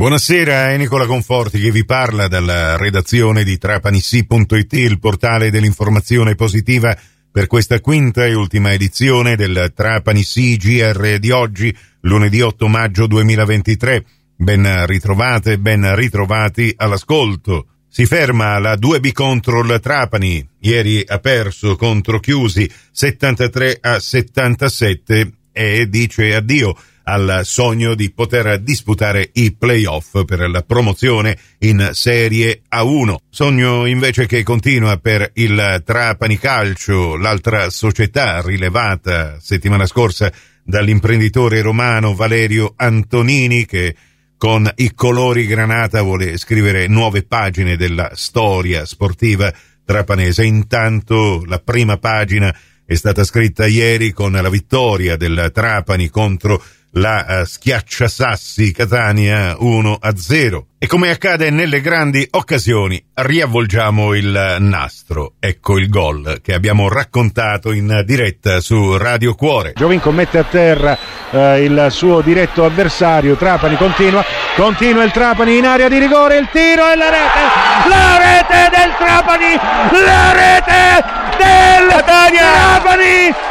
Buonasera, è Nicola Conforti che vi parla dalla redazione di trapanissi.it, il portale dell'informazione positiva per questa quinta e ultima edizione del Trapanissi GR di oggi, lunedì 8 maggio 2023. Ben ritrovate, ben ritrovati all'ascolto. Si ferma la 2B contro il Trapani. Ieri ha perso contro Chiusi 73 a 77 e dice addio al sogno di poter disputare i playoff per la promozione in Serie A1. Sogno invece che continua per il Trapani Calcio, l'altra società rilevata settimana scorsa dall'imprenditore romano Valerio Antonini che con i colori granata vuole scrivere nuove pagine della storia sportiva trapanese. Intanto la prima pagina è stata scritta ieri con la vittoria del Trapani contro la uh, schiacciasassi Catania 1 a 0. E come accade nelle grandi occasioni, riavvolgiamo il nastro. Ecco il gol che abbiamo raccontato in diretta su Radio Cuore. Giovinco mette a terra eh, il suo diretto avversario. Trapani continua, continua il Trapani in area di rigore. Il tiro e la rete, la rete del Trapani, la rete del Catania. Trapani.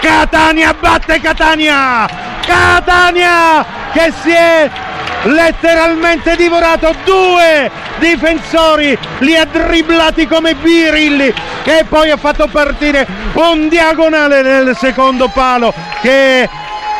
Catania batte Catania Catania che si è letteralmente divorato. Due difensori li ha dribblati come birilli che poi ha fatto partire un diagonale nel secondo palo che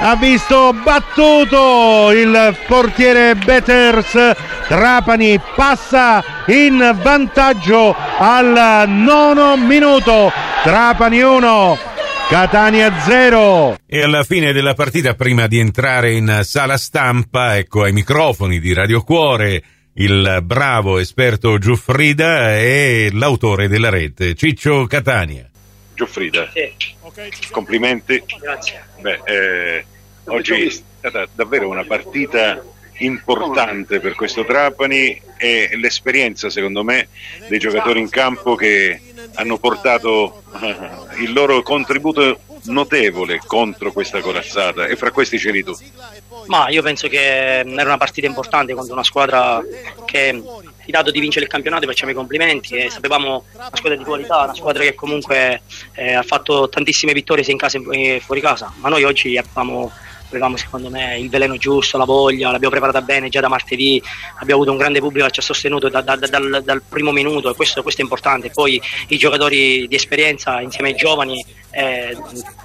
ha visto battuto il portiere Beters Trapani passa in vantaggio al nono minuto. Trapani 1 Catania 0. E alla fine della partita, prima di entrare in sala stampa, ecco ai microfoni di Radio Cuore il bravo esperto Giuffrida e l'autore della rete, Ciccio Catania. Giuffrida, sì. complimenti. Grazie. Beh, eh, oggi è stata davvero una partita importante per questo Trapani e l'esperienza, secondo me, dei giocatori in campo che hanno portato uh, il loro contributo notevole contro questa corazzata e fra questi c'eri tu. Ma io penso che era una partita importante contro una squadra che ha dato di vincere il campionato, facciamo i complimenti e sapevamo una squadra di qualità, una squadra che comunque eh, ha fatto tantissime vittorie sia in casa che fuori casa, ma noi oggi avevamo avevamo secondo me il veleno giusto, la voglia, l'abbiamo preparata bene già da martedì, abbiamo avuto un grande pubblico che ci ha sostenuto da, da, da, dal, dal, primo minuto e questo, questo, è importante. Poi i giocatori di esperienza insieme ai giovani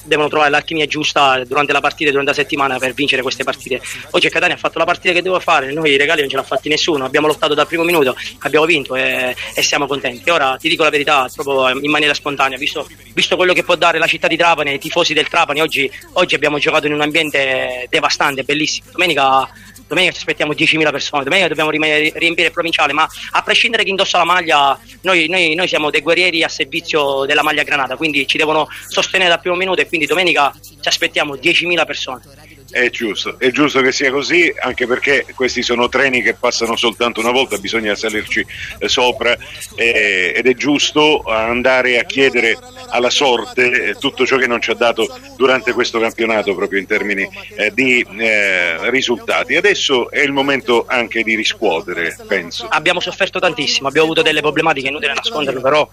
devono trovare l'alchimia giusta durante la partita durante la settimana per vincere queste partite. Oggi Catania ha fatto la partita che doveva fare, noi i regali non ce l'ha fatti nessuno, abbiamo lottato dal primo minuto, abbiamo vinto e, e siamo contenti. Ora ti dico la verità, proprio in maniera spontanea, visto, visto quello che può dare la città di Trapani, i tifosi del Trapani, oggi, oggi abbiamo giocato in un ambiente devastante, bellissimo. Domenica domenica ci aspettiamo 10.000 persone, domenica dobbiamo riempire il provinciale, ma a prescindere chi indossa la maglia, noi, noi, noi, siamo dei guerrieri a servizio della maglia granata, quindi ci devono sostenere dal primo minuto e quindi domenica ci aspettiamo 10.000 persone. È giusto, è giusto che sia così, anche perché questi sono treni che passano soltanto una volta, bisogna salirci eh, sopra eh, ed è giusto andare a chiedere alla sorte eh, tutto ciò che non ci ha dato durante questo campionato proprio in termini eh, di eh, risultati. Adesso è il momento anche di riscuotere, penso. Abbiamo sofferto tantissimo, abbiamo avuto delle problematiche, inutile nasconderlo, però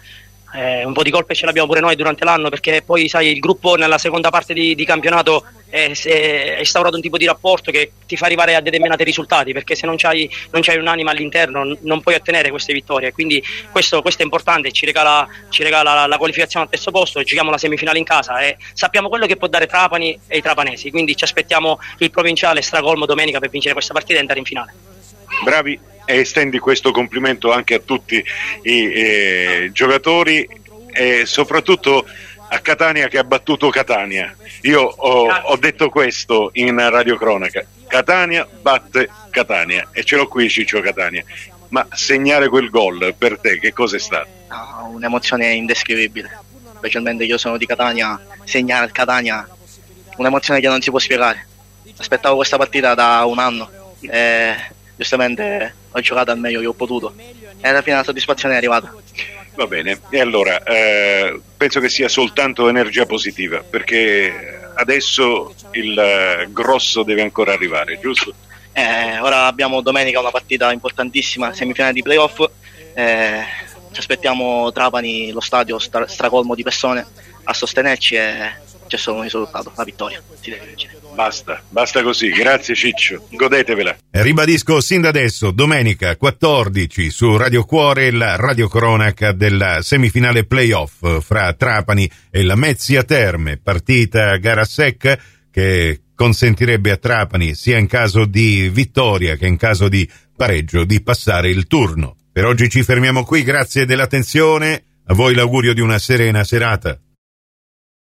eh, un po' di colpe ce l'abbiamo pure noi durante l'anno perché poi sai il gruppo nella seconda parte di, di campionato è, è, instaurato un tipo di rapporto che ti fa arrivare a determinati risultati perché se non c'hai, non c'hai un'anima all'interno non puoi ottenere queste vittorie. Quindi questo, questo è importante ci regala, ci regala la, la, qualificazione al terzo posto giochiamo la semifinale in casa e sappiamo quello che può dare Trapani e i trapanesi. Quindi ci aspettiamo il provinciale stracolmo domenica per vincere questa partita e andare in finale. Bravi e estendi questo complimento anche a tutti i eh, giocatori e soprattutto a Catania che ha battuto Catania. Io ho, ho, detto questo in radiocronaca. Catania batte Catania e ce l'ho qui Ciccio Catania. Ma segnare quel gol per te che cosa è stato? No, un'emozione indescrivibile. Specialmente io sono di Catania, segnare il Catania, un'emozione che non si può spiegare. Aspettavo questa partita da un anno. E giustamente ho giocato al meglio che ho potuto e alla fine la soddisfazione è arrivata. Va bene, e allora eh, penso che sia soltanto energia positiva perché adesso il grosso deve ancora arrivare, giusto? Eh, ora abbiamo domenica una partita importantissima, semifinale di playoff. Eh, ci aspettiamo Trapani, lo stadio stra- stracolmo di persone a sostenerci e c'è solo un risultato, la vittoria. Si deve vincere. Basta, basta così. Grazie Ciccio, godetevela. Ribadisco sin da adesso, domenica 14 su Radio Cuore, la radiocronaca della semifinale playoff fra Trapani e la Mezzia Terme, partita a gara secca che consentirebbe a Trapani, sia in caso di vittoria che in caso di pareggio, di passare il turno. Per oggi ci fermiamo qui, grazie dell'attenzione, a voi l'augurio di una serena serata.